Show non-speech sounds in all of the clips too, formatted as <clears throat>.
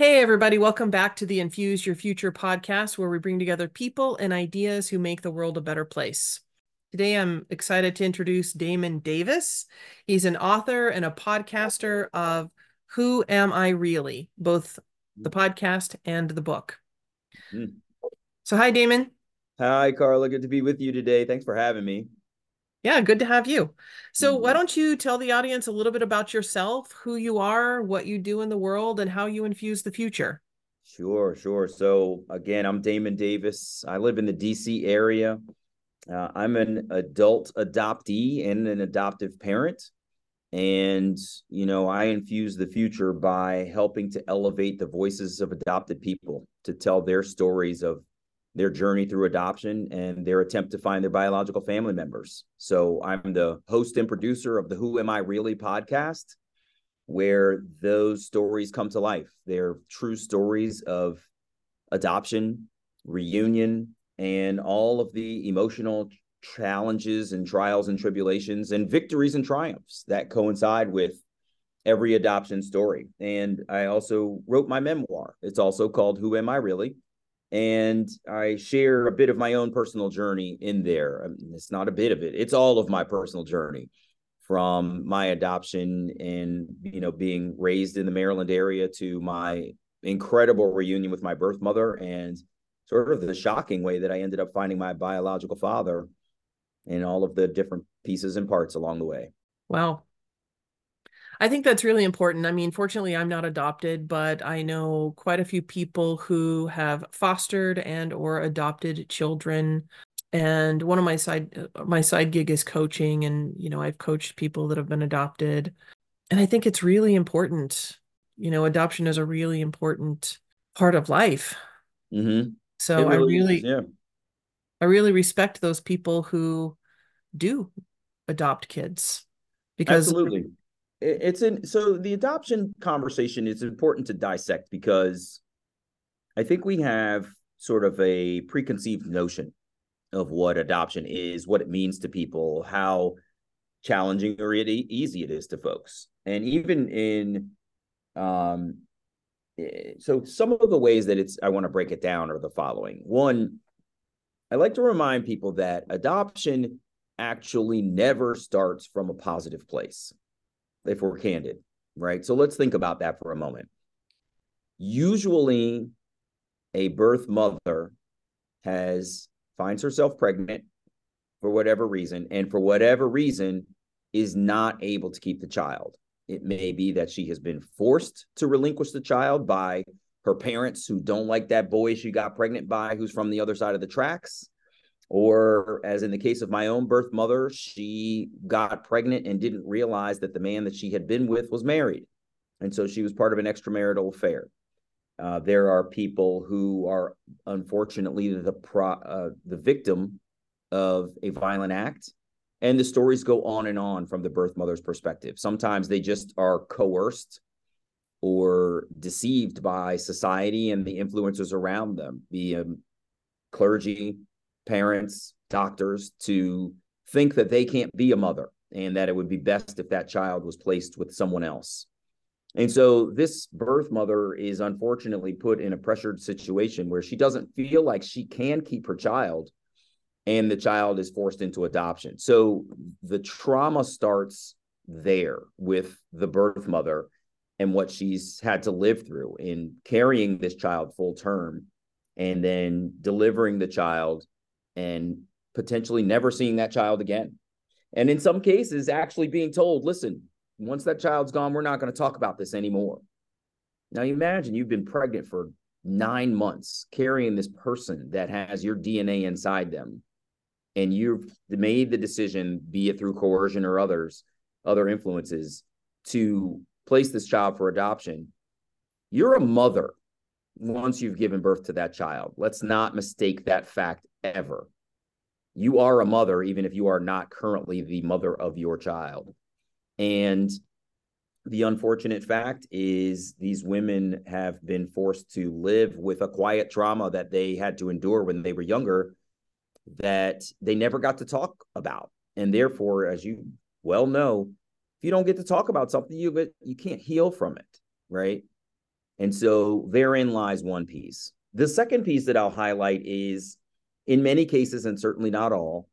Hey, everybody, welcome back to the Infuse Your Future podcast, where we bring together people and ideas who make the world a better place. Today, I'm excited to introduce Damon Davis. He's an author and a podcaster of Who Am I Really, both the podcast and the book. Mm. So, hi, Damon. Hi, Carla. Good to be with you today. Thanks for having me. Yeah, good to have you. So, why mm-hmm. don't you tell the audience a little bit about yourself, who you are, what you do in the world, and how you infuse the future? Sure, sure. So, again, I'm Damon Davis. I live in the DC area. Uh, I'm an adult adoptee and an adoptive parent. And, you know, I infuse the future by helping to elevate the voices of adopted people to tell their stories of their journey through adoption and their attempt to find their biological family members. So I'm the host and producer of the Who Am I Really podcast, where those stories come to life. They're true stories of adoption, reunion, and all of the emotional challenges and trials and tribulations and victories and triumphs that coincide with every adoption story. And I also wrote my memoir. It's also called Who Am I Really? And I share a bit of my own personal journey in there. It's not a bit of it; it's all of my personal journey from my adoption and you know being raised in the Maryland area to my incredible reunion with my birth mother and sort of the shocking way that I ended up finding my biological father and all of the different pieces and parts along the way. Wow. I think that's really important. I mean, fortunately, I'm not adopted, but I know quite a few people who have fostered and or adopted children. And one of my side uh, my side gig is coaching, and you know, I've coached people that have been adopted, and I think it's really important. You know, adoption is a really important part of life. Mm-hmm. So really I really, is, yeah, I really respect those people who do adopt kids because absolutely it's in so the adoption conversation is important to dissect because I think we have sort of a preconceived notion of what adoption is, what it means to people, how challenging or easy it is to folks. And even in um eh, so some of the ways that it's I want to break it down are the following. One, I like to remind people that adoption actually never starts from a positive place if we're candid, right? So let's think about that for a moment. Usually, a birth mother has finds herself pregnant for whatever reason, and for whatever reason is not able to keep the child. It may be that she has been forced to relinquish the child by her parents who don't like that boy she got pregnant by, who's from the other side of the tracks. Or, as in the case of my own birth mother, she got pregnant and didn't realize that the man that she had been with was married. And so she was part of an extramarital affair. Uh, there are people who are unfortunately the pro, uh, the victim of a violent act, and the stories go on and on from the birth mother's perspective. Sometimes they just are coerced or deceived by society and the influencers around them, the um, clergy, parents, doctors to think that they can't be a mother and that it would be best if that child was placed with someone else. And so this birth mother is unfortunately put in a pressured situation where she doesn't feel like she can keep her child and the child is forced into adoption. So the trauma starts there with the birth mother and what she's had to live through in carrying this child full term and then delivering the child and potentially never seeing that child again. And in some cases, actually being told, listen, once that child's gone, we're not going to talk about this anymore. Now, imagine you've been pregnant for nine months carrying this person that has your DNA inside them, and you've made the decision, be it through coercion or others, other influences, to place this child for adoption. You're a mother once you've given birth to that child. Let's not mistake that fact ever. You are a mother, even if you are not currently the mother of your child. And the unfortunate fact is these women have been forced to live with a quiet trauma that they had to endure when they were younger that they never got to talk about. And therefore, as you well know, if you don't get to talk about something, you you can't heal from it, right? And so therein lies one piece. The second piece that I'll highlight is in many cases, and certainly not all,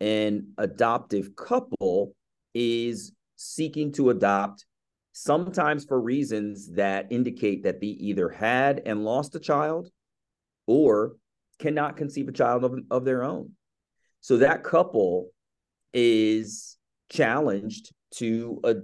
an adoptive couple is seeking to adopt sometimes for reasons that indicate that they either had and lost a child or cannot conceive a child of, of their own. So that couple is challenged to uh,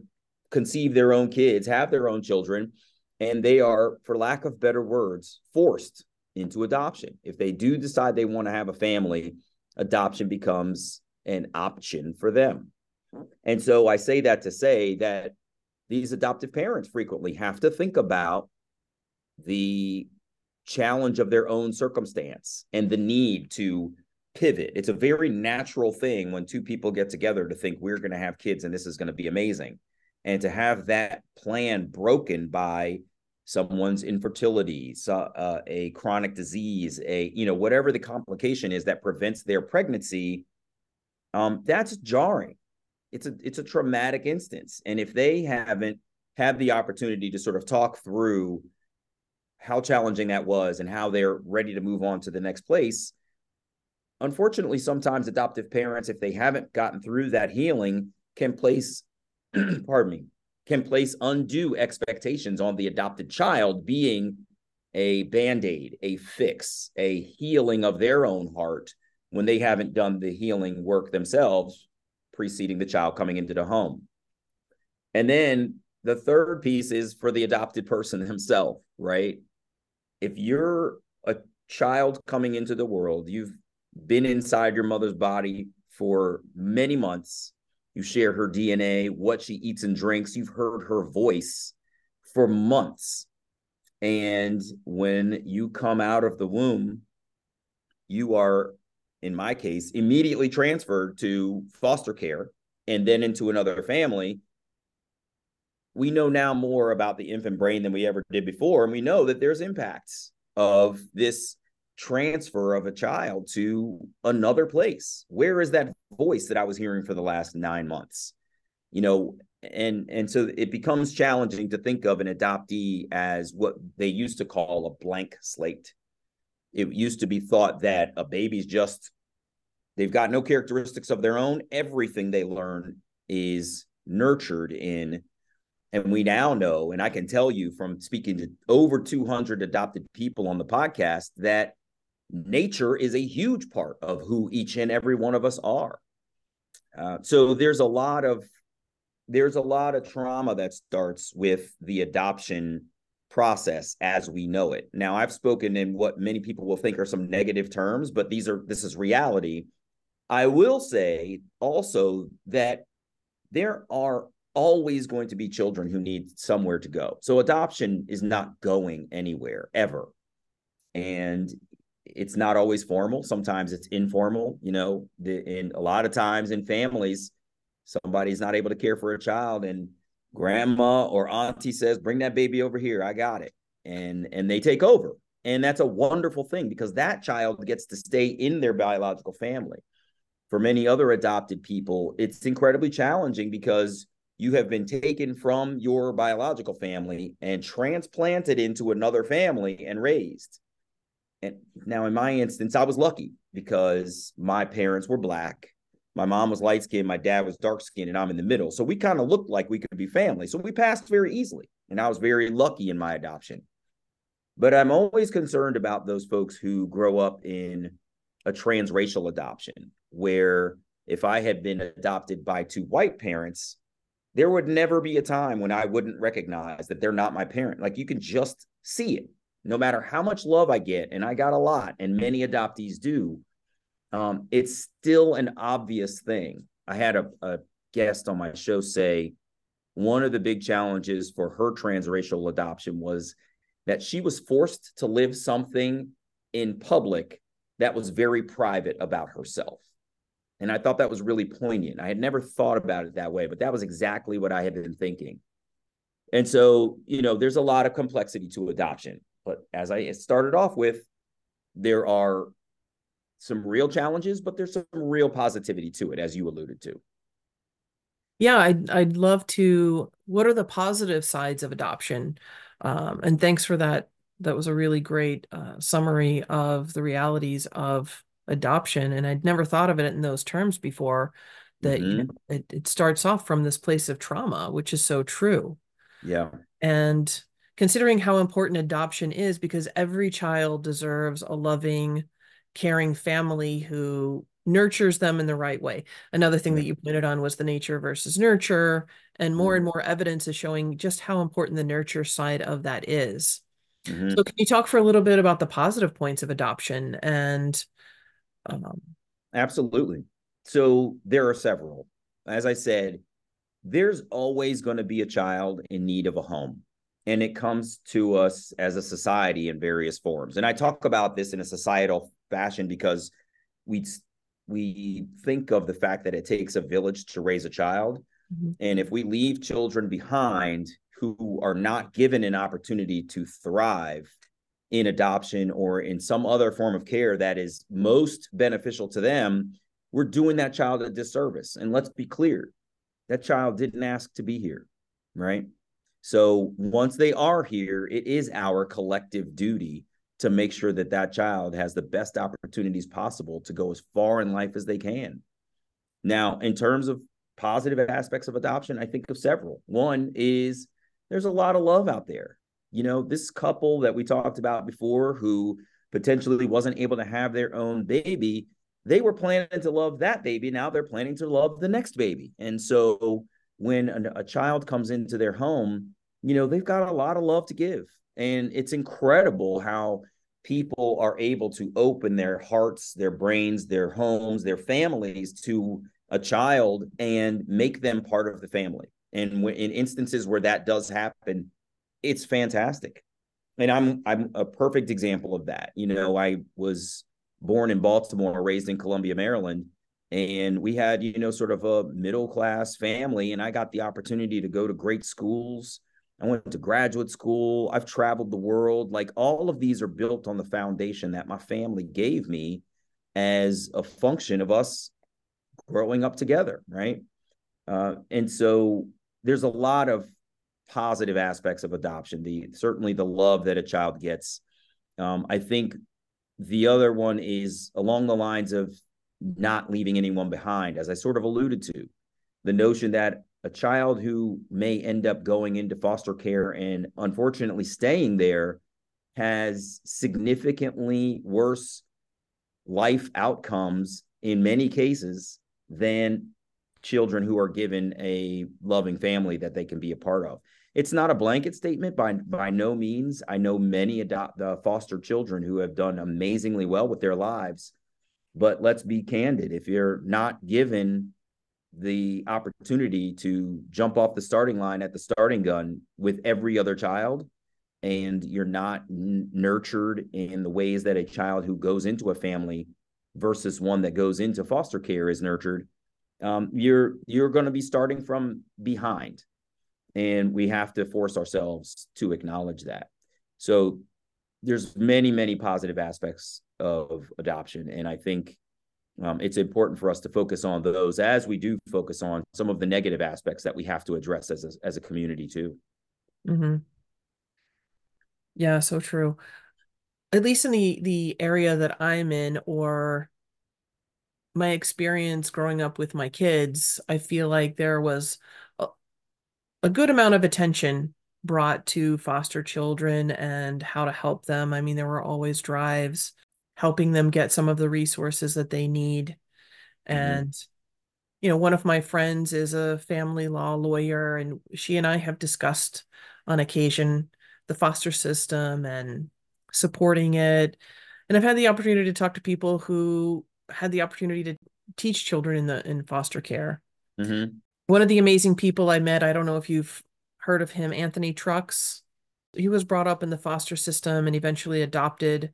conceive their own kids, have their own children, and they are, for lack of better words, forced into adoption. If they do decide they want to have a family, adoption becomes an option for them. And so I say that to say that these adoptive parents frequently have to think about the challenge of their own circumstance and the need to pivot. It's a very natural thing when two people get together to think we're going to have kids and this is going to be amazing. And to have that plan broken by someone's infertility, so, uh, a chronic disease, a you know whatever the complication is that prevents their pregnancy, um, that's jarring. It's a it's a traumatic instance, and if they haven't had the opportunity to sort of talk through how challenging that was and how they're ready to move on to the next place, unfortunately, sometimes adoptive parents, if they haven't gotten through that healing, can place, <clears throat> pardon me, can place undue expectations on the adopted child being a band aid, a fix, a healing of their own heart when they haven't done the healing work themselves preceding the child coming into the home. And then the third piece is for the adopted person <laughs> himself, right? If you're a child coming into the world, you've been inside your mother's body for many months. You share her DNA, what she eats and drinks. You've heard her voice for months. And when you come out of the womb, you are, in my case, immediately transferred to foster care and then into another family. We know now more about the infant brain than we ever did before. And we know that there's impacts of this transfer of a child to another place. Where is that voice that i was hearing for the last 9 months? You know and and so it becomes challenging to think of an adoptee as what they used to call a blank slate. It used to be thought that a baby's just they've got no characteristics of their own. Everything they learn is nurtured in. And we now know and i can tell you from speaking to over 200 adopted people on the podcast that nature is a huge part of who each and every one of us are. Uh, so there's a lot of there's a lot of trauma that starts with the adoption process as we know it. Now I've spoken in what many people will think are some negative terms, but these are this is reality. I will say also that there are always going to be children who need somewhere to go. So adoption is not going anywhere ever. And it's not always formal. Sometimes it's informal. You know, the, in a lot of times in families, somebody's not able to care for a child, and grandma or auntie says, "Bring that baby over here. I got it," and and they take over, and that's a wonderful thing because that child gets to stay in their biological family. For many other adopted people, it's incredibly challenging because you have been taken from your biological family and transplanted into another family and raised and now, in my instance, I was lucky because my parents were black. My mom was light skinned, my dad was dark skinned, and I'm in the middle. So we kind of looked like we could be family. So we passed very easily. And I was very lucky in my adoption. But I'm always concerned about those folks who grow up in a transracial adoption, where if I had been adopted by two white parents, there would never be a time when I wouldn't recognize that they're not my parent. Like you can just see it no matter how much love I get, and I got a lot, and many adoptees do, um, it's still an obvious thing. I had a, a guest on my show say one of the big challenges for her transracial adoption was that she was forced to live something in public that was very private about herself. And I thought that was really poignant. I had never thought about it that way, but that was exactly what I had been thinking. And so, you know, there's a lot of complexity to adoption. But as I started off with, there are some real challenges, but there's some real positivity to it, as you alluded to. Yeah, I'd I'd love to. What are the positive sides of adoption? Um, and thanks for that. That was a really great uh, summary of the realities of adoption. And I'd never thought of it in those terms before. That you know, Mm-hmm. it, it starts off from this place of trauma, which is so true. Yeah. And considering how important adoption is, because every child deserves a loving, caring family who nurtures them in the right way. Another thing that you pointed on was the nature versus nurture, and more and Mm-hmm. more evidence is showing just how important the nurture side of that is. Mm-hmm. So, can you talk for a little bit about the positive points of adoption and um, Absolutely. So there are several. As I said, there's always going to be a child in need of a home. And it comes to us as a society in various forms. And I talk about this in a societal fashion because we we think of the fact that it takes a village to raise a child. Mhm. And if we leave children behind who are not given an opportunity to thrive in adoption or in some other form of care that is most beneficial to them, we're doing that child a disservice. And let's be clear that child didn't ask to be here, right? So once they are here, it is our collective duty to make sure that that child has the best opportunities possible to go as far in life as they can. Now, in terms of positive aspects of adoption, I think of several. One is there's a lot of love out there. You know, this couple that we talked about before who potentially wasn't able to have their own baby, they were planning to love that baby. Now they're planning to love the next baby. And so when a, a child comes into their home, you know, they've got a lot of love to give. And it's incredible how people are able to open their hearts, their brains, their homes, their families to a child and make them part of the family. And in instances where that does happen, it's fantastic. And I'm I'm a perfect example of that. You know, I was born in Baltimore, raised in Columbia, Maryland, and we had, you know, sort of a middle class family and I got the opportunity to go to great schools. I went to graduate school. I've traveled the world. Like all of these are built on the foundation that my family gave me as a function of us growing up together, right? Uh, and so there's a lot of positive aspects of adoption. The certainly the love that a child gets. Um, I think the other one is along the lines of not leaving anyone behind, as I sort of alluded to, the notion that a child who may end up going into foster care and unfortunately staying there has significantly worse life outcomes in many cases than children who are given a loving family that they can be a part of. It's not a blanket statement by by no means. I know many adopt uh, foster children who have done amazingly well with their lives, but let's be candid. If you're not given the opportunity to jump off the starting line at the starting gun with every other child, and you're not n- nurtured in the ways that a child who goes into a family versus one that goes into foster care is nurtured, um, you're you're going to be starting from behind, and we have to force ourselves to acknowledge that. So there's many many positive aspects of adoption, and I think um, it's important for us to focus on those as we do focus on some of the negative aspects that we have to address as a, as a community too. Mm-hmm. Yeah, so true. At least in the the area that I'm in, or my experience growing up with my kids, I feel like there was a, a good amount of attention brought to foster children and how to help them. I mean, there were always drives helping them get some of the resources that they need. Mm-hmm. And, you know, one of my friends is a family law lawyer, and she and I have discussed on occasion the foster system and supporting it. And I've had the opportunity to talk to people who had the opportunity to teach children in the in foster care. Mm-hmm. One of the amazing people I met, I don't know if you've heard of him, Anthony Trucks. He was brought up in the foster system and eventually adopted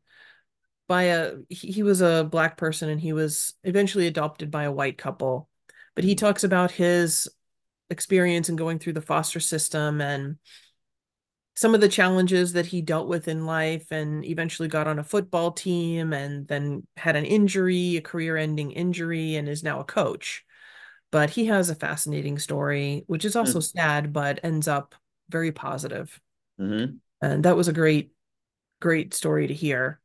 by a he, was a black person and he was eventually adopted by a white couple. But he Mm-hmm. talks about his experience in going through the foster system and some of the challenges that he dealt with in life and eventually got on a football team and then had an injury, a career ending injury, and is now a coach. but he has a fascinating story, which is also mm. sad, but ends up very positive. Mm-hmm. And that was a great, great story to hear.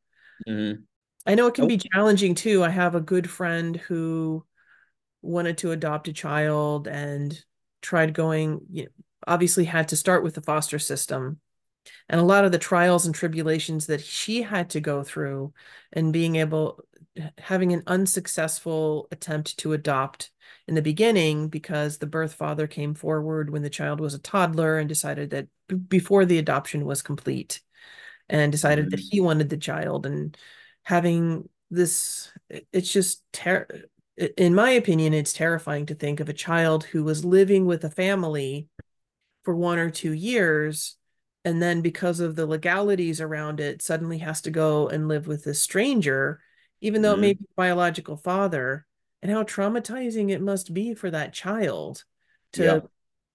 Mm-hmm. I know it can oh. be challenging too. I have a good friend who wanted to adopt a child and tried going, you know, obviously had to start with the foster system and a lot of the trials and tribulations that she had to go through and being able having an unsuccessful attempt to adopt in the beginning because the birth father came forward when the child was a toddler and decided that b- before the adoption was complete and decided mm-hmm. that he wanted the child and having this it's just ter- in my opinion it's terrifying to think of a child who was living with a family for one or two years and then because of the legalities around it suddenly has to go and live with this stranger even though mm-hmm. it may be biological father and how traumatizing it must be for that child to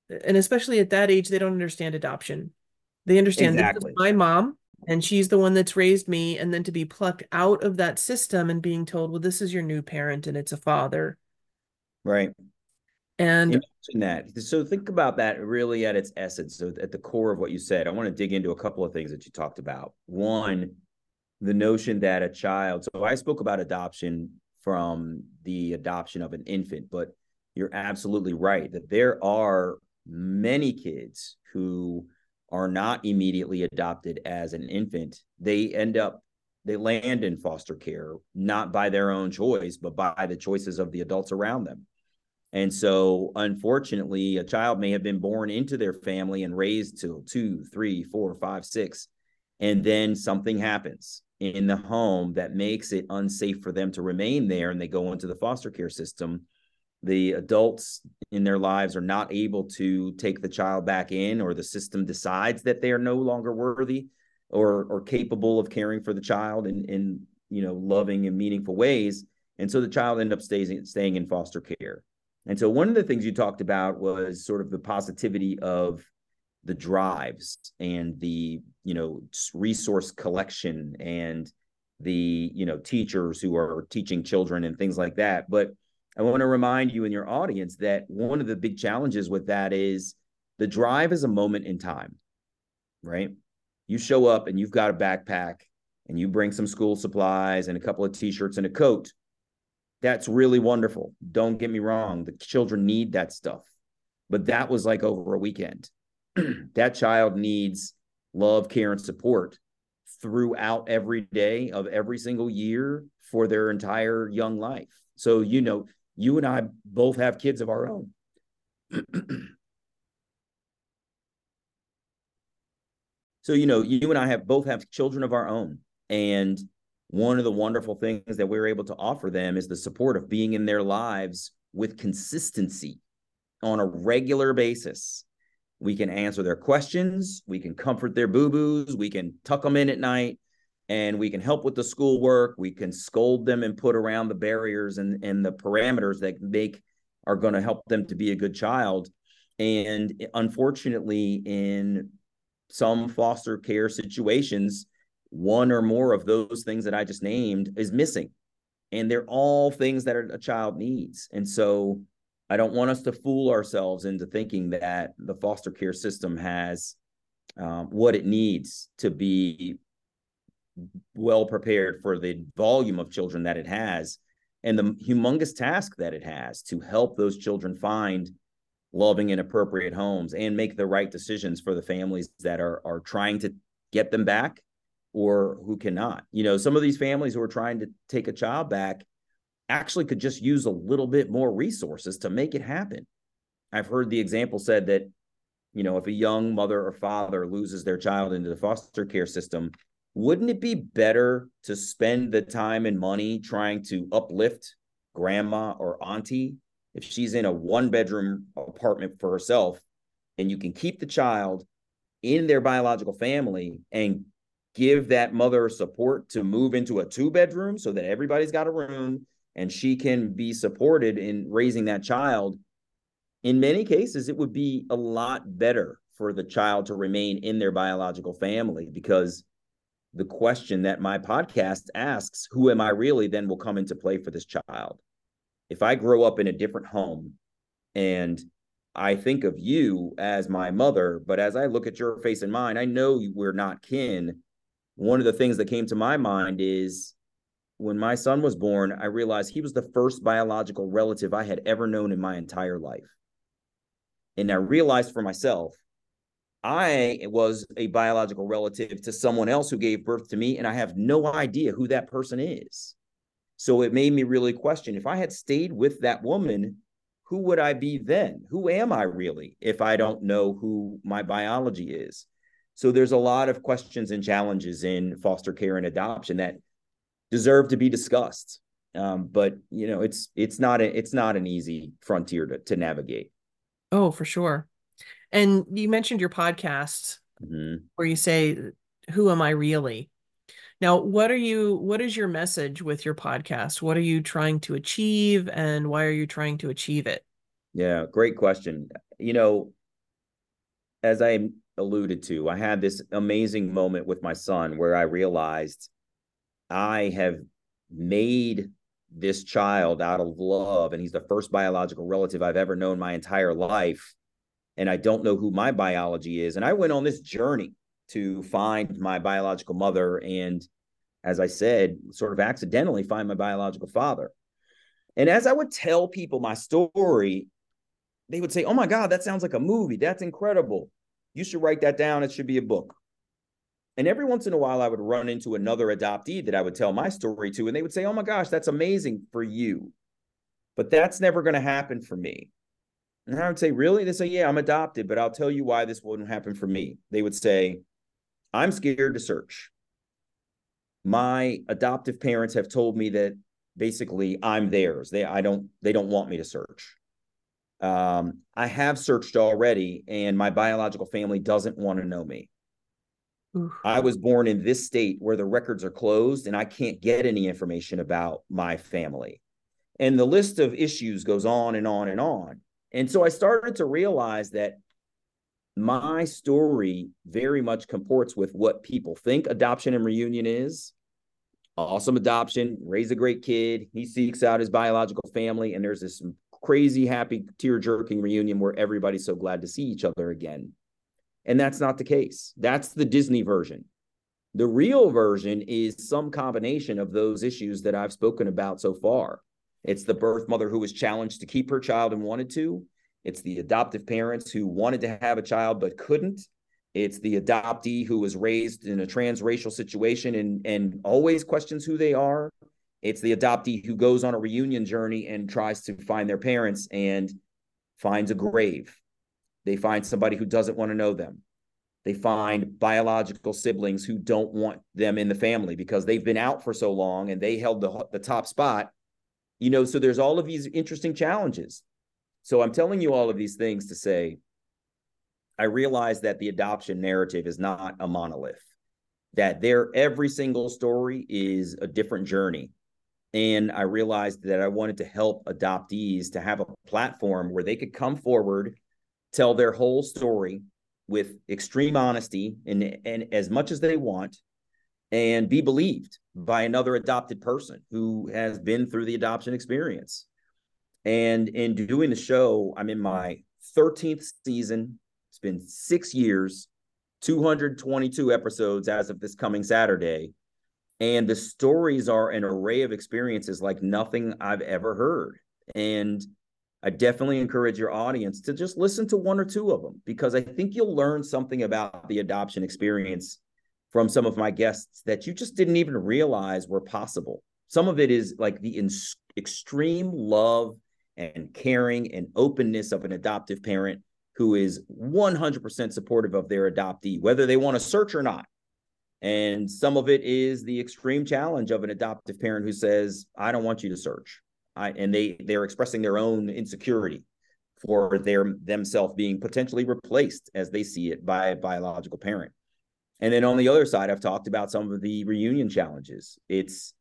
yeah. and especially at that age they don't understand adoption they understand exactly. my mom and she's the one that's raised me and then to be plucked out of that system and being told well this is your new parent and it's a father right and that. So think about that really at its essence. So at the core of what you said, I want to dig into a couple of things that you talked about. One, the notion that a child. So I spoke about adoption from the adoption of an infant, but you're absolutely right that there are many kids who are not immediately adopted as an infant. They end up they land in foster care not by their own choice, but by the choices of the adults around them. And so, unfortunately, a child may have been born into their family and raised till two, three, four, five, six, and then something happens in the home that makes it unsafe for them to remain there, and they go into the foster care system. The adults in their lives are not able to take the child back in, or the system decides that they are no longer worthy or or capable of caring for the child in in you know loving and meaningful ways, and so the child end up staying staying in foster care and so one of the things you talked about was sort of the positivity of the drives and the, you know, resource collection and the, you know, teachers who are teaching children and things like that. But I want to remind you and your audience that one of the big challenges with that is the drive is a moment in time, right? You show up and you've got a backpack and you bring some school supplies and a couple of t-shirts and a coat that's really wonderful. Don't get me wrong. The children need that stuff. But that was like over a weekend. <clears throat> that child needs love, care, and support throughout every day of every single year for their entire young life. So, you know, you and I both have kids of our own. <clears throat> so, you know, you and I have both have children of our own. And one of the wonderful things that we're able to offer them is the support of being in their lives with consistency on a regular basis. We can answer their questions, we can comfort their boo boos, we can tuck them in at night, and we can help with the schoolwork. We can scold them and put around the barriers and, and the parameters that make are going to help them to be a good child. And unfortunately, in some foster care situations, one or more of those things that I just named is missing. And they're all things that a child needs. And so I don't want us to fool ourselves into thinking that the foster care system has um, what it needs to be well prepared for the volume of children that it has and the humongous task that it has to help those children find loving and appropriate homes and make the right decisions for the families that are are trying to get them back or who cannot. You know, some of these families who are trying to take a child back actually could just use a little bit more resources to make it happen. I've heard the example said that, you know, if a young mother or father loses their child into the foster care system, wouldn't it be better to spend the time and money trying to uplift grandma or auntie if she's in a one bedroom apartment for herself and you can keep the child in their biological family and give that mother support to move into a two bedroom so that everybody's got a room and she can be supported in raising that child? In many cases it would be a lot better for the child to remain in their biological family because the question that my podcast asks who am i really then will come into play for this child if i grow up in a different home And I think of you as my mother, but as I look at your face and mine, I know we're not kin. One of the things that came to my mind is when my son was born, I realized he was the first biological relative I had ever known in my entire life. And I realized for myself, I was a biological relative to someone else who gave birth to me, and I have no idea who that person is. So it made me really question if I had stayed with that woman, who would I be then? Who am I really if I don't know who my biology is? So there's a lot of questions and challenges in foster care and adoption that deserve to be discussed. Um, but you know, it's it's not a, it's not an easy frontier to, to navigate. Oh, for sure. And you mentioned your podcast mm-hmm. where you say, "Who am I really?" Now, what are you? What is your message with your podcast? What are you trying to achieve, and why are you trying to achieve it? Yeah, great question. You know, as I alluded to, I had this amazing moment with my son where I realized I have made this child out of love, and he's the first biological relative I've ever known my entire life. And I don't know who my biology is. And I went on this journey to find my biological mother and, as I said, sort of accidentally find my biological father. And as I would tell people my story, they would say, Oh my God, that sounds like a movie. That's incredible. You should write that down. It should be a book. And every once in a while, I would run into another adoptee that I would tell my story to, and they would say, Oh my gosh, that's amazing for you. But that's never going to happen for me. And I would say, Really? They say, Yeah, I'm adopted, but I'll tell you why this wouldn't happen for me. They would say, I'm scared to search. My adoptive parents have told me that basically I'm theirs. They I don't they don't want me to search. Um, I have searched already, and my biological family doesn't want to know me. Oof. I was born in this state where the records are closed and I can't get any information about my family. And the list of issues goes on and on and on. And so I started to realize that my story very much comports with what people think adoption and reunion is. Awesome adoption, raise a great kid. He seeks out his biological family, and there's this crazy, happy, tear jerking reunion where everybody's so glad to see each other again. And that's not the case. That's the Disney version. The real version is some combination of those issues that I've spoken about so far. It's the birth mother who was challenged to keep her child and wanted to. It's the adoptive parents who wanted to have a child but couldn't. It's the adoptee who was raised in a transracial situation and, and always questions who they are. It's the adoptee who goes on a reunion journey and tries to find their parents and finds a grave. They find somebody who doesn't want to know them. They find biological siblings who don't want them in the family because they've been out for so long and they held the, the top spot. You know, so there's all of these interesting challenges. So I'm telling you all of these things to say, I realize that the adoption narrative is not a monolith, that there every single story is a different journey. And I realized that I wanted to help adoptees to have a platform where they could come forward, tell their whole story with extreme honesty and, and as much as they want, and be believed by another adopted person who has been through the adoption experience. And in doing the show, I'm in my 13th season. It's been six years, 222 episodes as of this coming Saturday. And the stories are an array of experiences like nothing I've ever heard. And I definitely encourage your audience to just listen to one or two of them because I think you'll learn something about the adoption experience from some of my guests that you just didn't even realize were possible. Some of it is like the extreme love and caring and openness of an adoptive parent who is 100% supportive of their adoptee, whether they want to search or not. And some of it is the extreme challenge of an adoptive parent who says, I don't want you to search. I, and they they're expressing their own insecurity for their themselves being potentially replaced as they see it by a biological parent. And then on the other side, I've talked about some of the reunion challenges. It's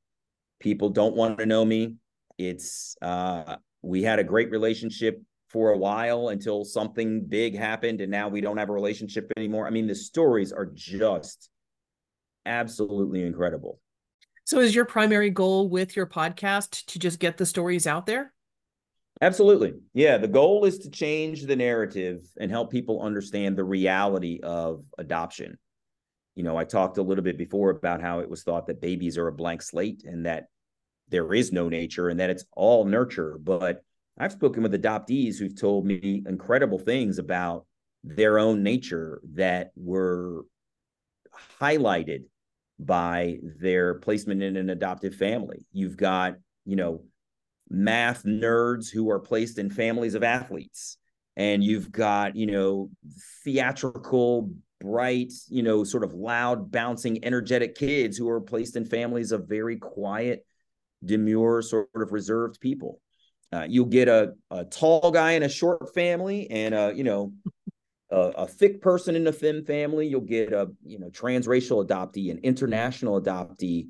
people don't want to know me. It's uh, we had a great relationship for a while until something big happened, and now we don't have a relationship anymore. I mean, the stories are just absolutely incredible. So, is your primary goal with your podcast to just get the stories out there? Absolutely. Yeah. The goal is to change the narrative and help people understand the reality of adoption. You know, I talked a little bit before about how it was thought that babies are a blank slate and that there is no nature and that it's all nurture. But I've spoken with adoptees who've told me incredible things about their own nature that were highlighted by their placement in an adoptive family. You've got, you know, math nerds who are placed in families of athletes. And you've got, you know, theatrical, bright, you know, sort of loud, bouncing, energetic kids who are placed in families of very quiet, demure, sort of reserved people. Uh, you'll get a, a tall guy in a short family and a, you know, a, a, thick person in a thin family. You'll get a, you know, transracial adoptee, an international adoptee,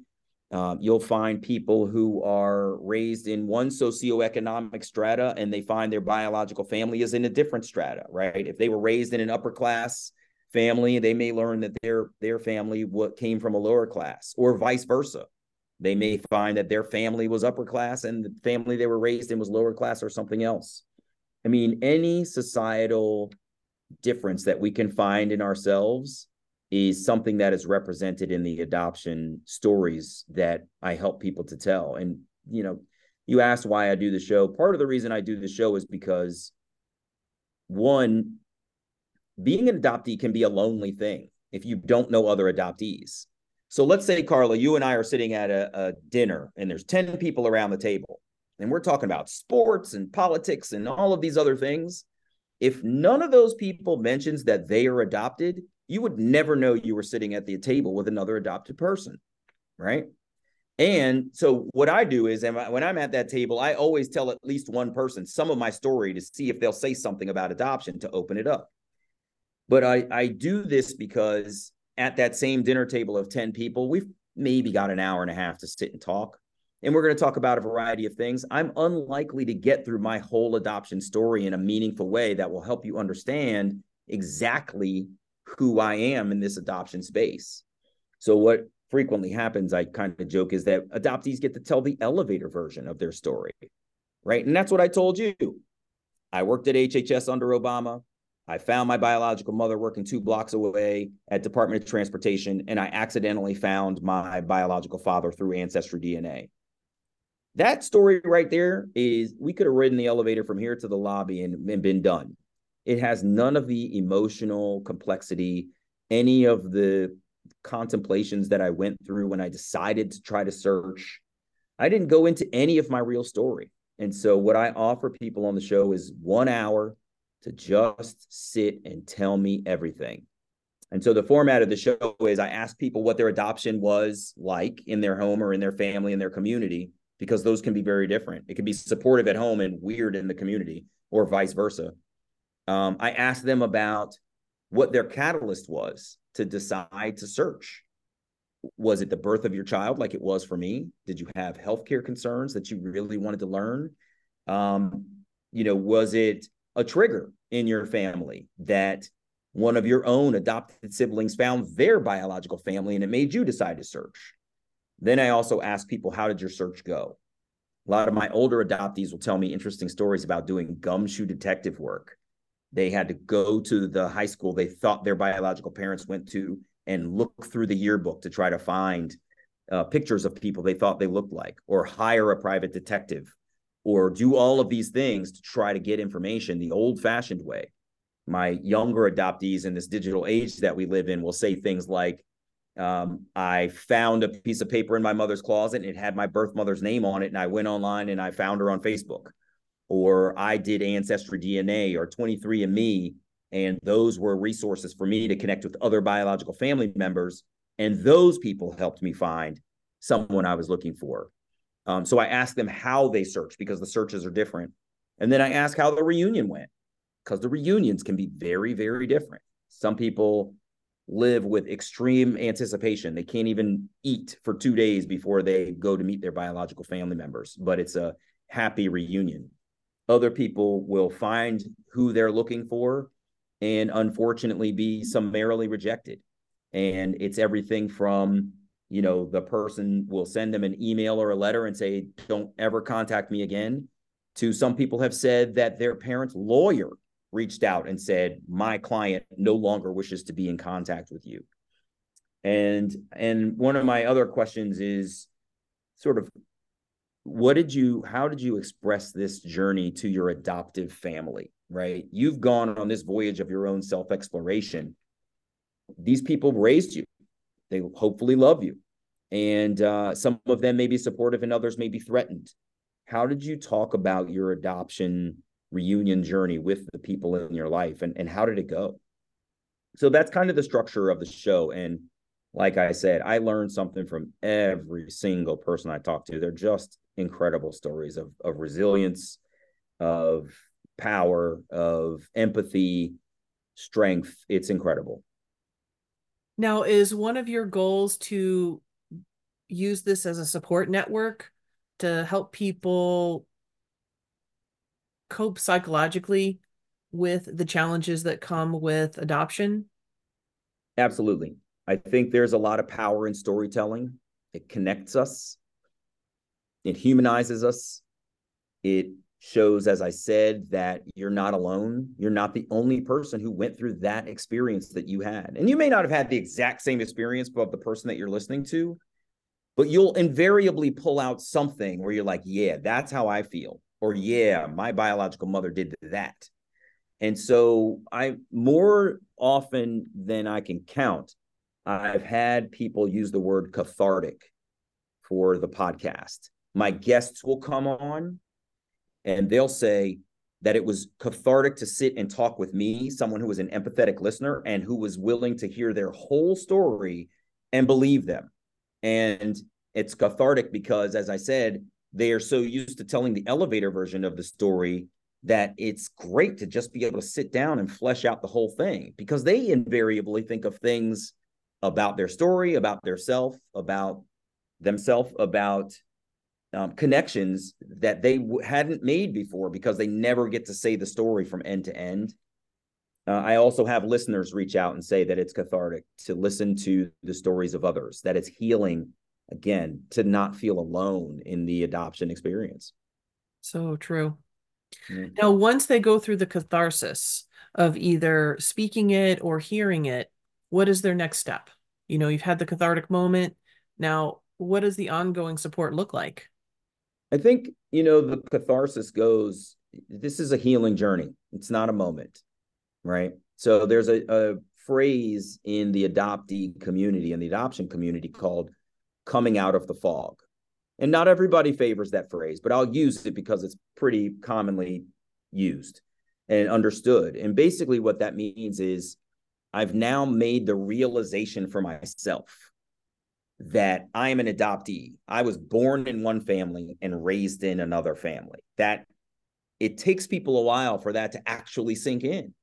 um, you'll find people who are raised in one socioeconomic strata and they find their biological family is in a different strata, right? If they were raised in an upper class family, they may learn that their their family what came from a lower class, or vice versa. They may find that their family was upper class and the family they were raised in was lower class or something else. I mean, any societal difference that we can find in ourselves is something that is represented in the adoption stories that I help people to tell. And, you know, you asked why I do the show. Part of the reason I do the show is because one, being an adoptee can be a lonely thing if you don't know other adoptees. So let's say, Carla, you and I are sitting at a, a dinner and there's 10 people around the table and we're talking about sports and politics and all of these other things. If none of those people mentions that they are adopted, you would never know you were sitting at the table with another adopted person, right? And so what I do is when I'm at that table, I always tell at least one person some of my story to see if they'll say something about adoption to open it up. But I, I do this because at that same dinner table of 10 people, we've maybe got an hour and a half to sit and talk. And we're going to talk about a variety of things. I'm unlikely to get through my whole adoption story in a meaningful way that will help you understand exactly who I am in this adoption space. So what frequently happens, I kind of joke, is that adoptees get to tell the elevator version of their story, right? And that's what I told you. I worked at HHS under Obama. I found my biological mother working two blocks away at Department of Transportation, and I accidentally found my biological father through Ancestry DNA. That story right there is we could have ridden the elevator from here to the lobby and, and been done. It has none of the emotional complexity, any of the contemplations that I went through when I decided to try to search. I didn't go into any of my real story. And so, what I offer people on the show is one hour to just sit and tell me everything. And so, the format of the show is I ask people what their adoption was like in their home or in their family, in their community, because those can be very different. It can be supportive at home and weird in the community, or vice versa. Um, I asked them about what their catalyst was to decide to search. Was it the birth of your child, like it was for me? Did you have healthcare concerns that you really wanted to learn? Um, you know, was it a trigger in your family that one of your own adopted siblings found their biological family and it made you decide to search? Then I also ask people, how did your search go? A lot of my older adoptees will tell me interesting stories about doing gumshoe detective work they had to go to the high school they thought their biological parents went to and look through the yearbook to try to find uh, pictures of people they thought they looked like, or hire a private detective, or do all of these things to try to get information the old fashioned way. My younger adoptees in this digital age that we live in will say things like, um, I found a piece of paper in my mother's closet and it had my birth mother's name on it. And I went online and I found her on Facebook or I did Ancestry DNA or 23andMe. And those were resources for me to connect with other biological family members. And those people helped me find someone I was looking for. Um, so I asked them how they search because the searches are different. And then I asked how the reunion went because the reunions can be very, very different. Some people live with extreme anticipation. They can't even eat for two days before they go to meet their biological family members, but it's a happy reunion. Other people will find who they're looking for and unfortunately be summarily rejected. And it's everything from, you know, the person will send them an email or a letter and say, don't ever contact me again, to some people have said that their parent's lawyer reached out and said, My client no longer wishes to be in contact with you. And and one of my other questions is sort of what did you how did you express this journey to your adoptive family right? You've gone on this voyage of your own self exploration these people raised you they hopefully love you. And uh, some of them may be supportive and others may be threatened. How did you talk about your adoption reunion journey with the people in your life and, and how did it go? So that's kind of the structure of the show. And like i said i learned something from every single person i talked to. They're just incredible stories of, of resilience of power of empathy strength. It's incredible now is one of your goals to use this as a support network to help people cope psychologically with the challenges that come with adoption? Absolutely. I think there's a lot of power in storytelling. It connects us, it humanizes us, it shows, as I said, that you're not alone. You're not the only person who went through that experience that you had. And you may not have had the exact same experience of the person that you're listening to, but you'll invariably pull out something where you're like, yeah, that's how I feel. Or, yeah, my biological mother did that. And so, I more often than I can count, I've had people use the word cathartic for the podcast. My guests will come on and they'll say that it was cathartic to sit and talk with me, someone who was an empathetic listener and who was willing to hear their whole story and believe them. And it's cathartic because, as I said, they are so used to telling the elevator version of the story that it's great to just be able to sit down and flesh out the whole thing because they invariably think of things about their story, about their self, about themselves, about um, connections that they w- hadn't made before because they never get to say the story from end to end. Uh, I also have listeners reach out and say that it's cathartic to listen to the stories of others, that it's healing, again, to not feel alone in the adoption experience. So true. Mm-hmm. Now, once they go through the catharsis of either speaking it or hearing it, what is their next step? You know, you've had the cathartic moment. Now, what does the ongoing support look like? I think, you know, the catharsis goes, this is a healing journey. It's not a moment right? So there's a, a phrase in the adoptee community, and the adoption community called coming out of the fog. And not everybody favors that phrase, but I'll use it because it's pretty commonly used and understood. And basically, what that means is I've now made the realization for myself that I am an adoptee. I was born in one family and raised in another family. That it takes people a while for that to actually sink in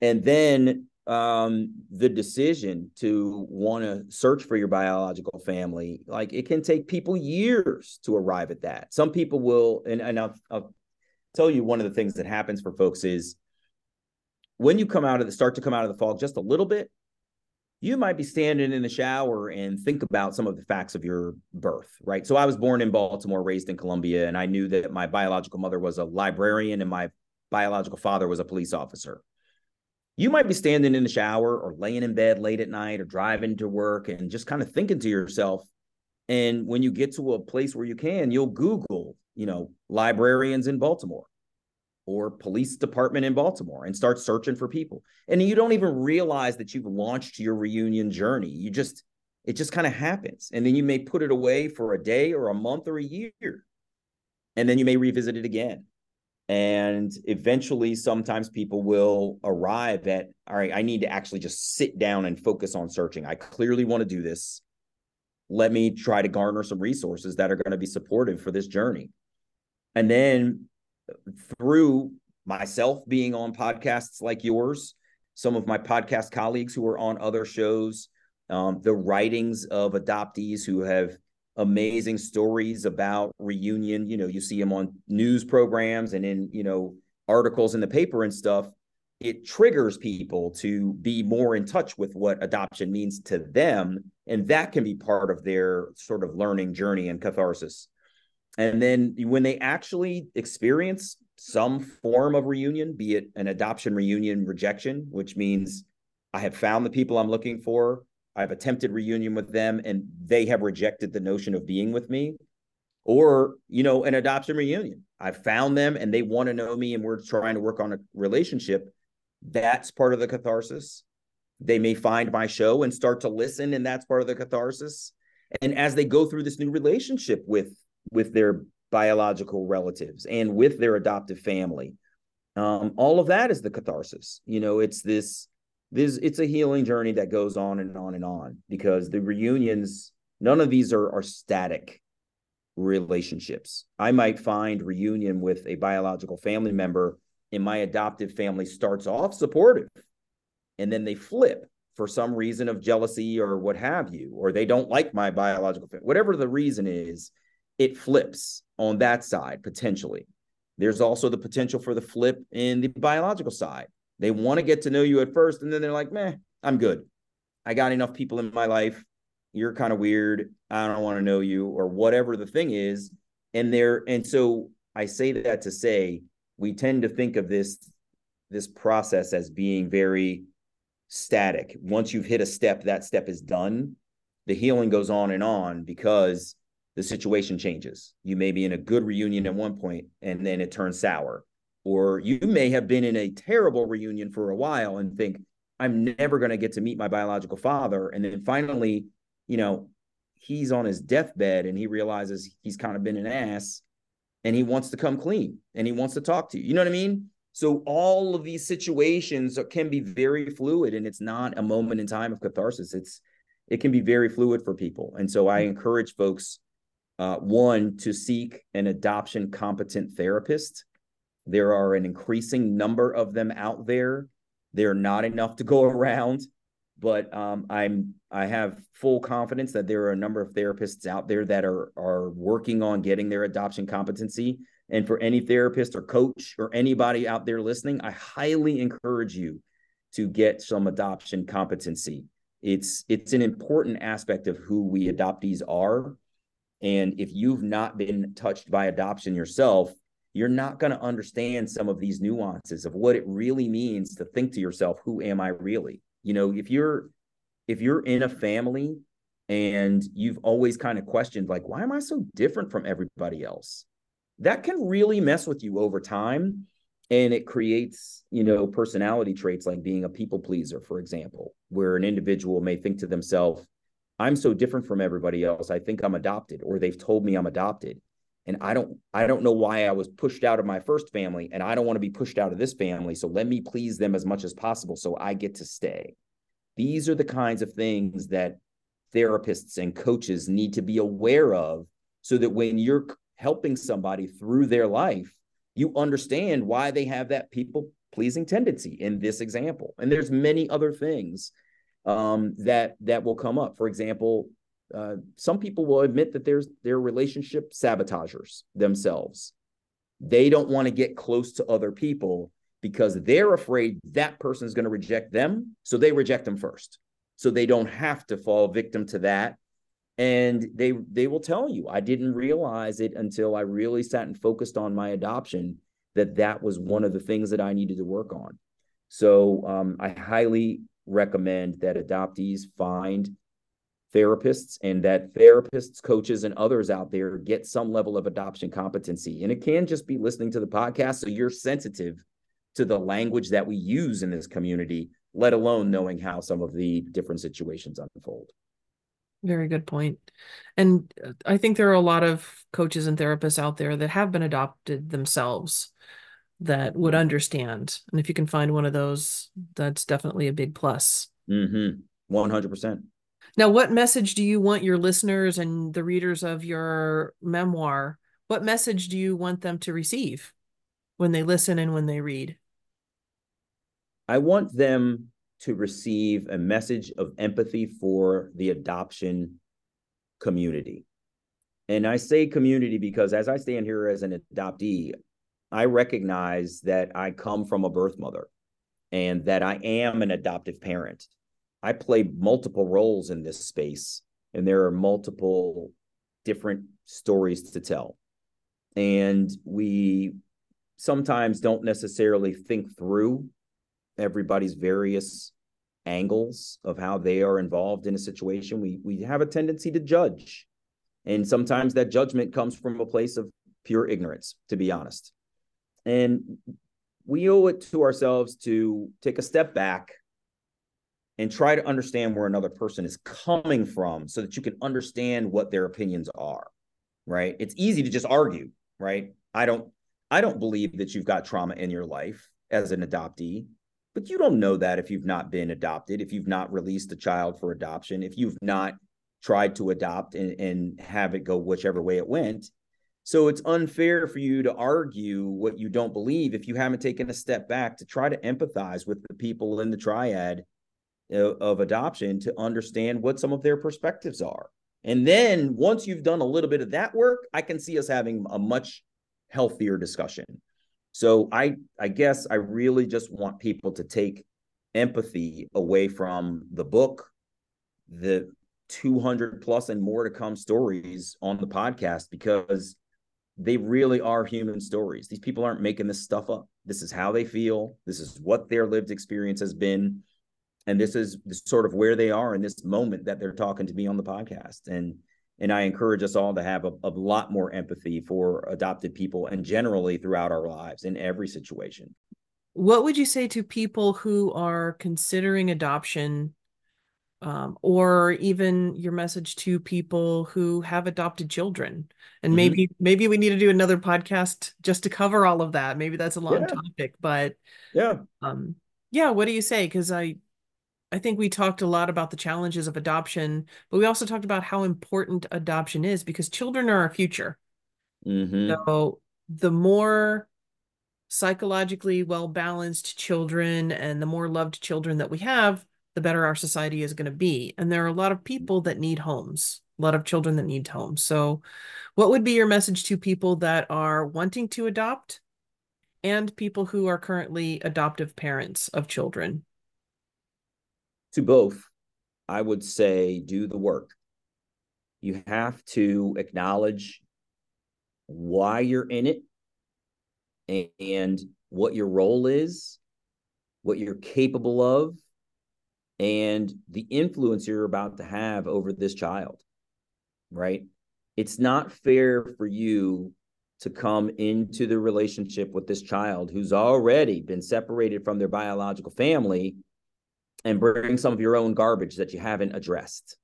and then um, the decision to want to search for your biological family, like it can take people years to arrive at that. Some people will, and, and I'll, I'll tell you one of the things that happens for folks is when you come out of the start to come out of the fog just a little bit, you might be standing in the shower and think about some of the facts of your birth, right? So I was born in Baltimore, raised in Columbia, and I knew that my biological mother was a librarian and my biological father was a police officer you might be standing in the shower or laying in bed late at night or driving to work and just kind of thinking to yourself and when you get to a place where you can you'll google you know librarians in baltimore or police department in baltimore and start searching for people. And you don't even realize that you've launched your reunion journey. You just it just kind of happens. And then you may put it away for a day or a month or a year. And then you may revisit it again. And eventually sometimes people will arrive at all right i need to actually just sit down and focus on searching. I clearly want to do this. Let me try to garner some resources that are going to be supportive for this journey. And then through myself being on podcasts like yours some of my podcast colleagues who are on other shows um, the writings of adoptees who have amazing stories about reunion. You know, you see them on news programs and in, you know, articles in the paper and stuff. It triggers people to be more in touch with what adoption means to them. And that can be part of their sort of learning journey and catharsis. And then when they actually experience some form of reunion, be it an adoption reunion rejection, which means I have found the people I'm looking for, I've attempted reunion with them, and they have rejected the notion of being with me, or you know, an adoption reunion. I've found them and they want to know me, and we're trying to work on a relationship. That's part of the catharsis. They may find my show and start to listen, and that's part of the catharsis. And as they go through this new relationship with with their biological relatives and with their adoptive family, um, all of that is the catharsis. You know, it's this this it's a healing journey that goes on and on and on because the reunions, none of these are are static relationships. I might find reunion with a biological family member in my adoptive family starts off supportive and then they flip for some reason of jealousy or what have you, or they don't like my biological family, whatever the reason is, it flips on that side potentially. There's also the potential for the flip in the biological side. They want to get to know you at first, and then they're like, meh, I'm good. I got enough people in my life. You're kind of weird. I don't want to know you, or whatever the thing is. And there, and so I say that to say we tend to think of this this process as being very static. Once you've hit a step, that step is done. The healing goes on and on because the situation changes. You may be in a good reunion at one point and then it turns sour. Or you may have been in a terrible reunion for a while and think, I'm never going to get to meet my biological father. And then finally, you know, he's on his deathbed and he realizes he's kind of been an ass and he wants to come clean and he wants to talk to you. You know what I mean? So all of these situations can be very fluid and it's not a moment in time of catharsis. It's it can be very fluid for people. And so I mm-hmm. encourage folks uh, one to seek an adoption competent therapist. There are an increasing number of them out there. They're not enough to go <laughs> around, but um, I'm I have full confidence that there are a number of therapists out there that are are working on getting their adoption competency and for any therapist or coach or anybody out there listening, I highly encourage you to get some adoption competency. It's it's an important aspect of who we adoptees are. And if you've not been touched by adoption yourself, you're not going to understand some of these nuances of what it really means to think to yourself, who am I really? You know, if you're if you're in a family and you've always kind of questioned like why am I so different from everybody else? that can really mess with you over time and it creates you know personality traits like being a people pleaser for example where an individual may think to themselves i'm so different from everybody else i think i'm adopted or they've told me i'm adopted and i don't i don't know why i was pushed out of my first family and i don't want to be pushed out of this family so let me please them as much as possible so i get to stay these are the kinds of things that therapists and coaches need to be aware of so that when you're helping somebody through their life, you understand why they have that people pleasing tendency in this example. And there's many other things um, that that will come up. For example, uh, some people will admit that there's their relationship sabotagers themselves. They don't want to get close to other people because they're afraid that person is going to reject them, so they reject them first. So they don't have to fall victim to that and they they will tell you i didn't realize it until i really sat and focused on my adoption that that was one of the things that i needed to work on so um, i highly recommend that adoptees find therapists and that therapists coaches and others out there get some level of adoption competency. And it can just be listening to the podcast so you're sensitive to the language that we use in this community let alone knowing how some of the different situations unfold. Very good point. And uh, I think there are a lot of coaches and therapists out there that have been adopted themselves that would understand. And if you can find one of those, that's definitely a big plus. Mm-hmm. 100%. Now, what message do you want your listeners and the readers of your memoir? What message do you want them to receive when they listen and when they read? I want them to receive a message of empathy for the adoption community. And I say community because as I stand here as an adoptee, I recognize that I come from a birth mother and that I am an adoptive parent. I play multiple roles in this space, and there are multiple different stories to tell. and we sometimes don't necessarily think through everybody's various angles of how they are involved in a situation we we have a tendency to judge and sometimes that judgment comes from a place of pure ignorance to be honest and we owe it to ourselves to take a step back and try to understand where another person is coming from so that you can understand what their opinions are right? It's easy to just argue right? I don't i don't believe that you've got trauma in your life as an adoptee but you don't know that if you've not been adopted if you've not released a child for adoption if you've not tried to adopt and, and have it go whichever way it went so it's unfair for you to argue what you don't believe if you haven't taken a step back to try to empathize with the people in the triad uh, of adoption to understand what some of their perspectives are. And then once you've done a little bit of that work, I can see us having a much healthier discussion. So I I guess I really just want people to take empathy away from the book, the 200 plus and more to come stories on the podcast because they really are human stories. These people aren't making this stuff up. This is how they feel. This is what their lived experience has been and this is sort of where they are in this moment that they're talking to me on the podcast and and i encourage us all to have a, a lot more empathy for adopted people and generally throughout our lives in every situation what would you say to people who are considering adoption um, or even your message to people who have adopted children and mm-hmm. maybe maybe we need to do another podcast just to cover all of that maybe that's a long yeah. topic but yeah um yeah what do you say because i I think we talked a lot about the challenges of adoption, but we also talked about how important adoption is because children are our future. Mm-hmm. So the more psychologically well balanced children and the more loved children that we have, the better our society is going to be. And there are a lot of mm-hmm. people that need homes, a lot of children that need homes. So, what would be your message to people that are wanting to adopt and people who are currently adoptive parents of children? to both, I would say do the work. You have to acknowledge why you're in it and what your role is, what you're capable of, and the influence you're about to have over this child, right? It's not fair for you to come into the relationship with this child who's already been separated from their biological family and bring some of your own garbage that you haven't addressed.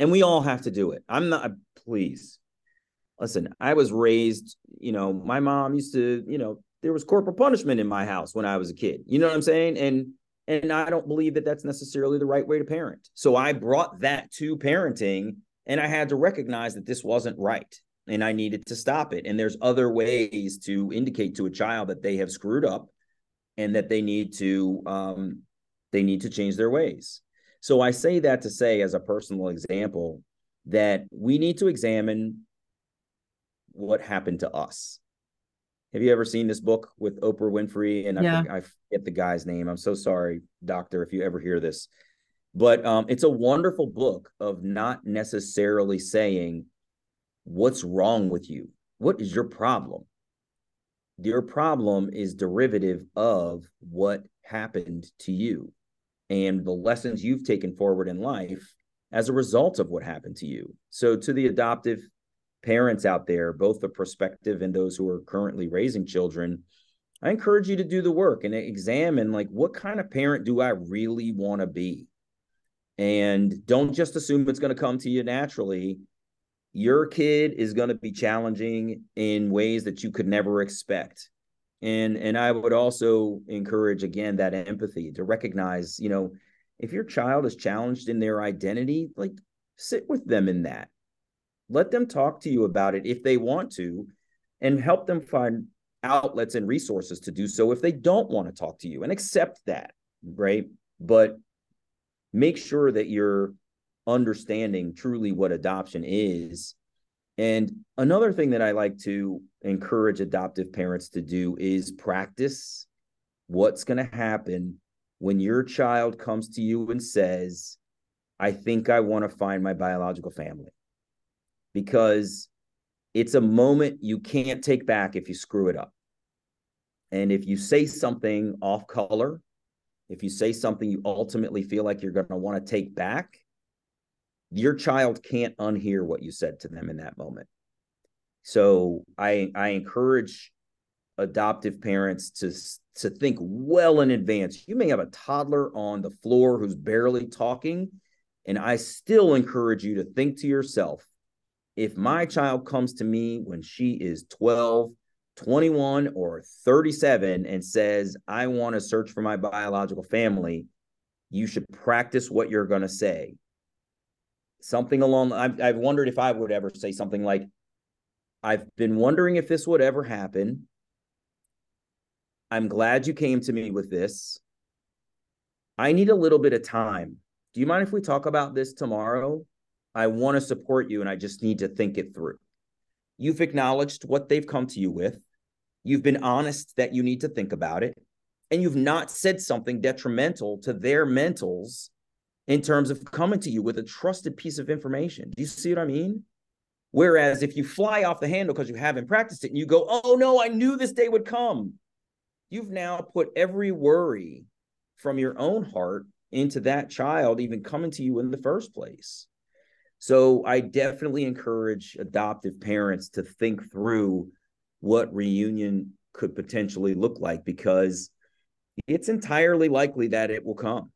And we all have to do it. I'm not, please. Listen, I was raised, you know, my mom used to, you know, there was corporal punishment in my house when I was a kid. You know what I'm saying? And and I don't believe that that's necessarily the right way to parent. So I brought that to parenting and I had to recognize that this wasn't right and I needed to stop it. And there's other ways to indicate to a child that they have screwed up and that they need to um, they need to change their ways. So I say that to say, as a personal example, that we need to examine what happened to us. Have you ever seen this book with Oprah Winfrey? And yeah. I, forget the guy's name. I'm so sorry, doctor, if you ever hear this. But um, it's a wonderful book of not necessarily saying, What's wrong with you? What is your problem? Your problem is derivative of what happened to you and the lessons you've taken forward in life as a result of what happened to you. So, to the adoptive parents out there, both the prospective and those who are currently raising children, I encourage you to do the work and examine like what kind of parent do I really want to be? And don't just assume it's going to come to you naturally. Your kid is going to be challenging in ways that you could never expect and and i would also encourage again that empathy to recognize you know if your child is challenged in their identity like sit with them in that let them talk to you about it if they want to and help them find outlets and resources to do so if they don't want to talk to you and accept that right but make sure that you're understanding truly what adoption is and another thing that I like to encourage adoptive parents to do is practice what's going to happen when your child comes to you and says, I think I want to find my biological family. Because it's a moment you can't take back if you screw it up. And if you say something off color, if you say something you ultimately feel like you're going to want to take back, your child can't unhear what you said to them in that moment. So I I encourage adoptive parents to to think well in advance. You may have a toddler on the floor who's barely talking, and I still encourage you to think to yourself, if my child comes to me when she is 12, 21 or 37 and says, I want to search for my biological family, you should practice what you're going to say. Something along, I've, I've wondered if I would ever say something like, I've been wondering if this would ever happen. I'm glad you came to me with this. I need a little bit of time. Do you mind if we talk about this tomorrow? I want to support you and I just need to think it through. You've acknowledged what they've come to you with. You've been honest that you need to think about it. And you've not said something detrimental to their mentals in terms of coming to you with a trusted piece of information. Do you see what I mean? Whereas if you fly off the handle because you haven't practiced it and you go, oh no, I knew this day would come, you've now put every worry from your own heart into that child even coming to you in the first place. So I definitely encourage adoptive parents to think through what reunion could potentially look like because it's entirely likely that it will come.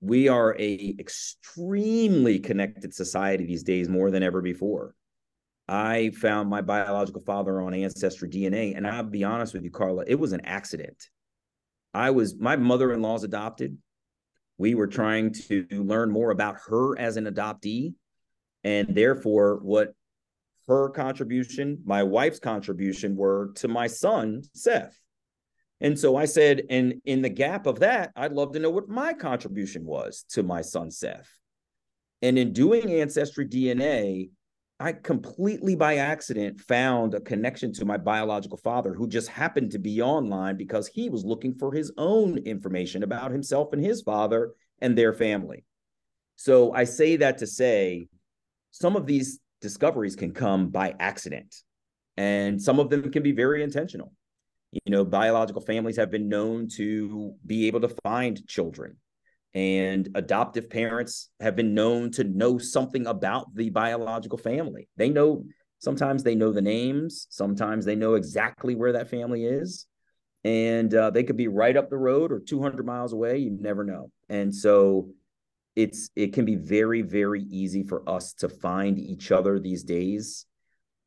We are a extremely connected society these days more than ever before. I found my biological father on ancestry DNA and I'll be honest with you Carla, it was an accident. I was my mother-in-law's adopted. We were trying to learn more about her as an adoptee and therefore, what her contribution, my wife's contribution were to my son, Seth. And so I said, and in the gap of that, I'd love to know what my contribution was to my son, Seth. And in doing Ancestry DNA, I completely by accident found a connection to my biological father who just happened to be online because he was looking for his own information about himself and his father and their family. So I say that to say some of these discoveries can come by accident and some of them can be very intentional. You know biological families have been known to be able to find children and adoptive parents have been known to know something about the biological family. They know sometimes they know the names sometimes they know exactly where that family is and uh, they could be right up the road or 200 miles away you never know. And so it's it can be very very easy for us to find each other these days.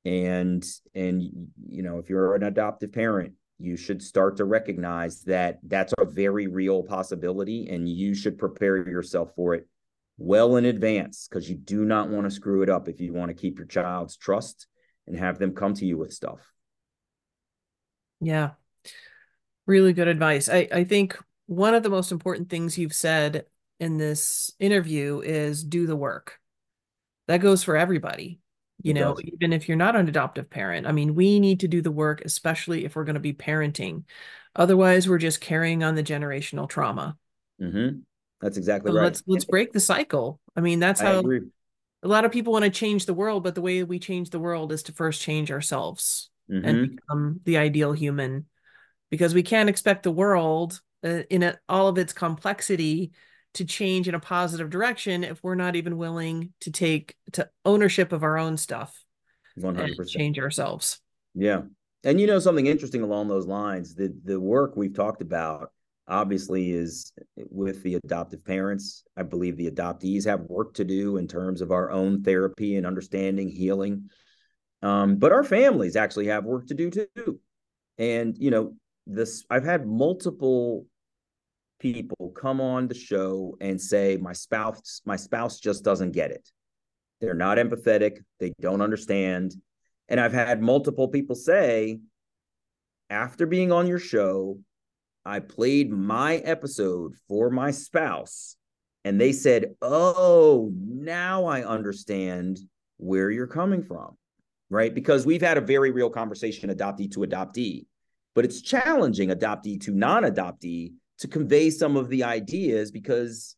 And and you know if you're an adoptive parent you should start to recognize that that's a very real possibility and you should prepare yourself for it well in advance because you do not want to screw it up if you want to keep your child's trust and have them come to you with stuff. Yeah. Really good advice. I i think one of the most important things you've said in this interview is do the work. That goes for everybody. You it know, does. even if you're not an adoptive parent, I mean, we need to do the work, especially if we're going to be parenting. Otherwise, we're just carrying on the generational trauma. Mm-hmm. That's exactly so right. Let's let's break the cycle. I mean, that's how a lot of people want to change the world, but the way we change the world is to first change ourselves mm-hmm. and become the ideal human, because we can't expect the world uh, in a, all of its complexity to change in a positive direction if we're not even willing to take to ownership of our own stuff 100% change ourselves. Yeah. And you know something interesting along those lines the the work we've talked about obviously is with the adoptive parents. I believe the adoptees have work to do in terms of our own therapy and understanding healing. Um, but our families actually have work to do too. And you know this i've had multiple people come on the show and say my spouse my spouse just doesn't get it. They're not empathetic. They don't understand. And i've had multiple people say after being on your show i played my episode for my spouse and they said oh now i understand where you're coming from right? Because we've had a very real conversation adoptee to adoptee. But it's challenging adoptee to non-adoptee to convey some of the ideas because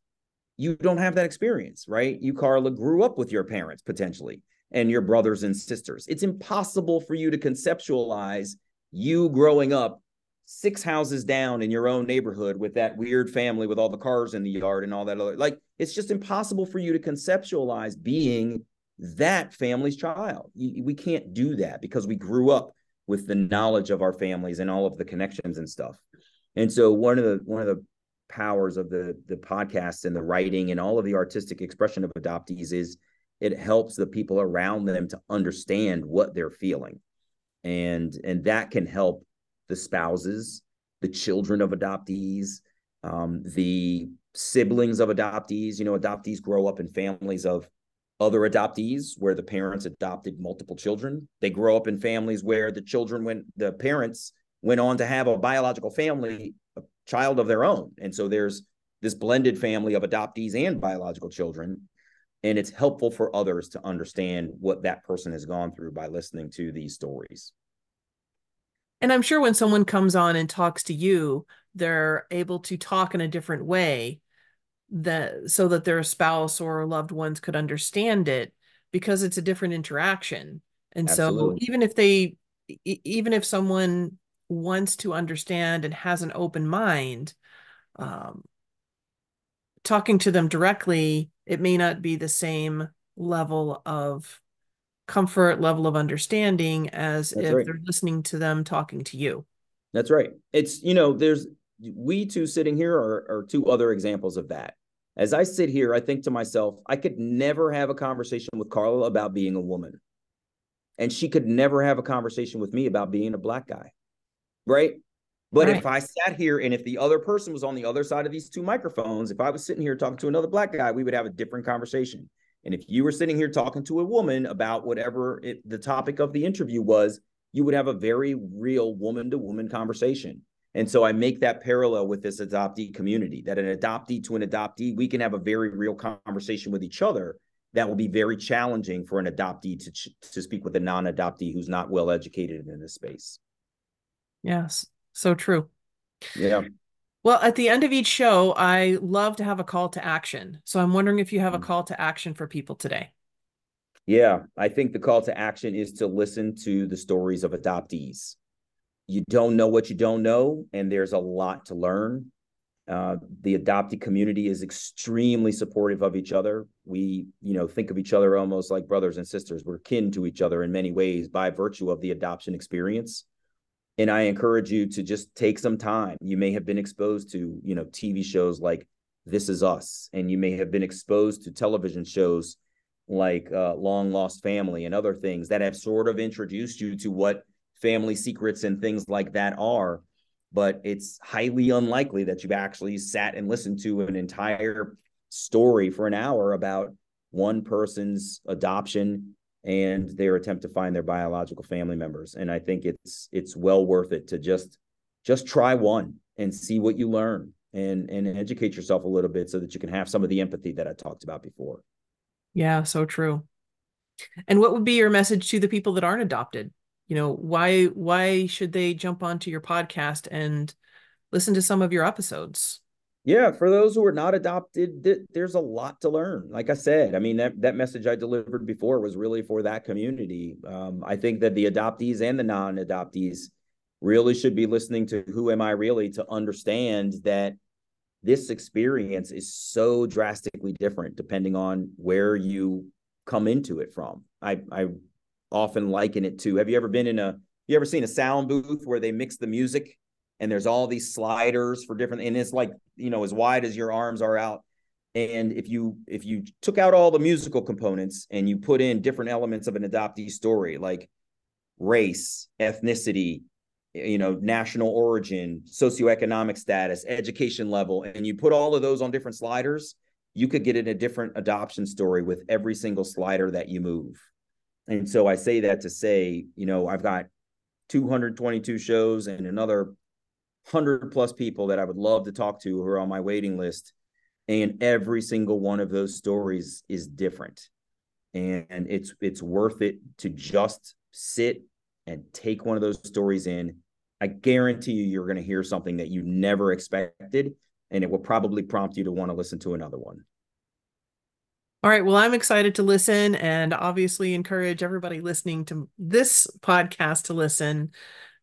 you don't have that experience, right? You, Carla, grew up with your parents potentially. and your brothers and sisters. It's impossible for you to conceptualize you growing up six houses down in your own neighborhood with that weird family with all the cars in the yard and all that other like it's just impossible for you to conceptualize being that family's child we can't do that because we grew up with the knowledge of our families and all of the connections and stuff and so one of the one of the powers of the the podcast and the writing and all of the artistic expression of adoptees is it helps the people around them to understand what they're feeling. And and that can help the spouses the children of adoptees um, the siblings of adoptees. You know adoptees grow up in families of other adoptees where the parents adopted multiple children. They grow up in families where the children went the parents went on to have a biological family a child of their own. And so there's this blended family of adoptees and biological children. And it's helpful for others to understand what that person has gone through by listening to these stories. And i'm sure when someone comes on and talks to you they're able to talk in a different way that so that their spouse or loved ones could understand it because it's a different interaction. And Absolutely. so even if they even if someone wants to understand and has an open mind um, talking to them directly it may not be the same level of comfort level of understanding as That's if right. they're listening to them talking to you That's right. It's, you know, there's, we two sitting here are, are two other examples of that. As I sit here, I think to myself, I could never have a conversation with Carla about being a woman. And she could never have a conversation with me about being a black guy. Right. But right. if I sat here and if the other person was on the other side of these two microphones, if I was sitting here talking to another black guy, we would have a different conversation. And if you were sitting here talking to a woman about whatever it, the topic of the interview was, you would have a very real woman to woman conversation. And so I make that parallel with this adoptee community that an adoptee to an adoptee, we can have a very real conversation with each other that will be very challenging for an adoptee to, to speak with a non adoptee who's not well educated in this space. Yes. So true. Yeah. Well, at the end of each show, I love to have a call to action. So I'm wondering if you have a mm. call to action for people today. Yeah, I think the call to action is to listen to the stories of adoptees. You don't know what you don't know, and there's a lot to learn. Uh, the adoptee community is extremely supportive of each other. We, you know, think of each other almost like brothers and sisters. We're kin to each other in many ways by virtue of the adoption experience and i encourage you to just take some time. You may have been exposed to you know tv shows like this is us and you may have been exposed to television shows like uh, long lost family and other things that have sort of introduced you to what family secrets and things like that are. But it's highly unlikely that you've actually sat and listened to an entire story for an hour about one person's adoption and their attempt to find their biological family members. And I think it's it's well worth it to just just try one and see what you learn and and educate yourself a little bit so that you can have some of the empathy that I talked about before. Yeah, so true. And what would be your message to the people that aren't adopted? You know, why why should they jump onto your podcast and listen to some of your episodes? Yeah, for those who are not adopted, th- there's a lot to learn. Like I said, I mean that that message I delivered before was really for that community. Um, I think that the adoptees and the non-adoptees really should be listening to Who Am I Really to understand that this experience is so drastically different depending on where you come into it from. I I often liken it to. Have you ever been in a? You ever seen a sound booth where they mix the music? And there's all these sliders for different and it's like you know as wide as your arms are out. And if you if you took out all the musical components and you put in different elements of an adoptee story like race ethnicity you know national origin socioeconomic status education level and you put all of those on different sliders you could get in a different adoption story with every single slider that you move. And so i say that to say you know i've got 222 shows and another 100 plus people that I would love to talk to who are on my waiting list. And every single one of those stories is different. And it's it's worth it to just sit and take one of those stories in. I guarantee you you're going to hear something that you never expected and it will probably prompt you to want to listen to another one. All right. Well, I'm excited to listen and obviously encourage everybody listening to this podcast to listen.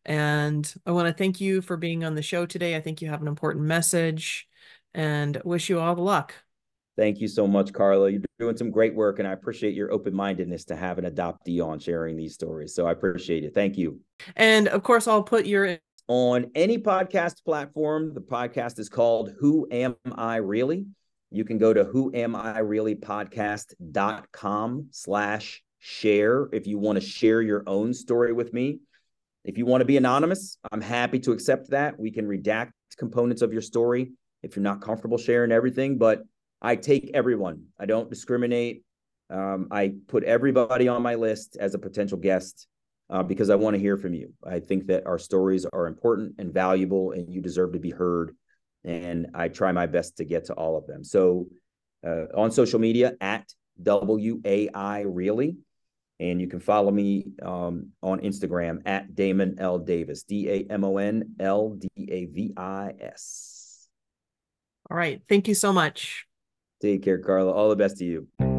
And I want to thank you for being on the show today. I think you have an important message and wish you all the luck. Thank you so much, Carla. You're doing some great work, and I appreciate your open mindedness to have an adoptee on sharing these stories. So I appreciate it. Thank you. And of course, I'll put your on any podcast platform. The podcast is called Who Am I Really? You can go to who am I slash share if you want to share your own story with me. If you want to be anonymous, I'm happy to accept that. We can redact components of your story if you're not comfortable sharing everything, but I take everyone. I don't discriminate. Um, I put everybody on my list as a potential guest uh, because I want to hear from you. I think that our stories are important and valuable, and you deserve to be heard. And I try my best to get to all of them. So uh, on social media at WAI Really. And you can follow me um, on Instagram at Damon L. Davis, D A M O N L D A V I S. All right. Thank you so much. Take care, Carla. All the best to you.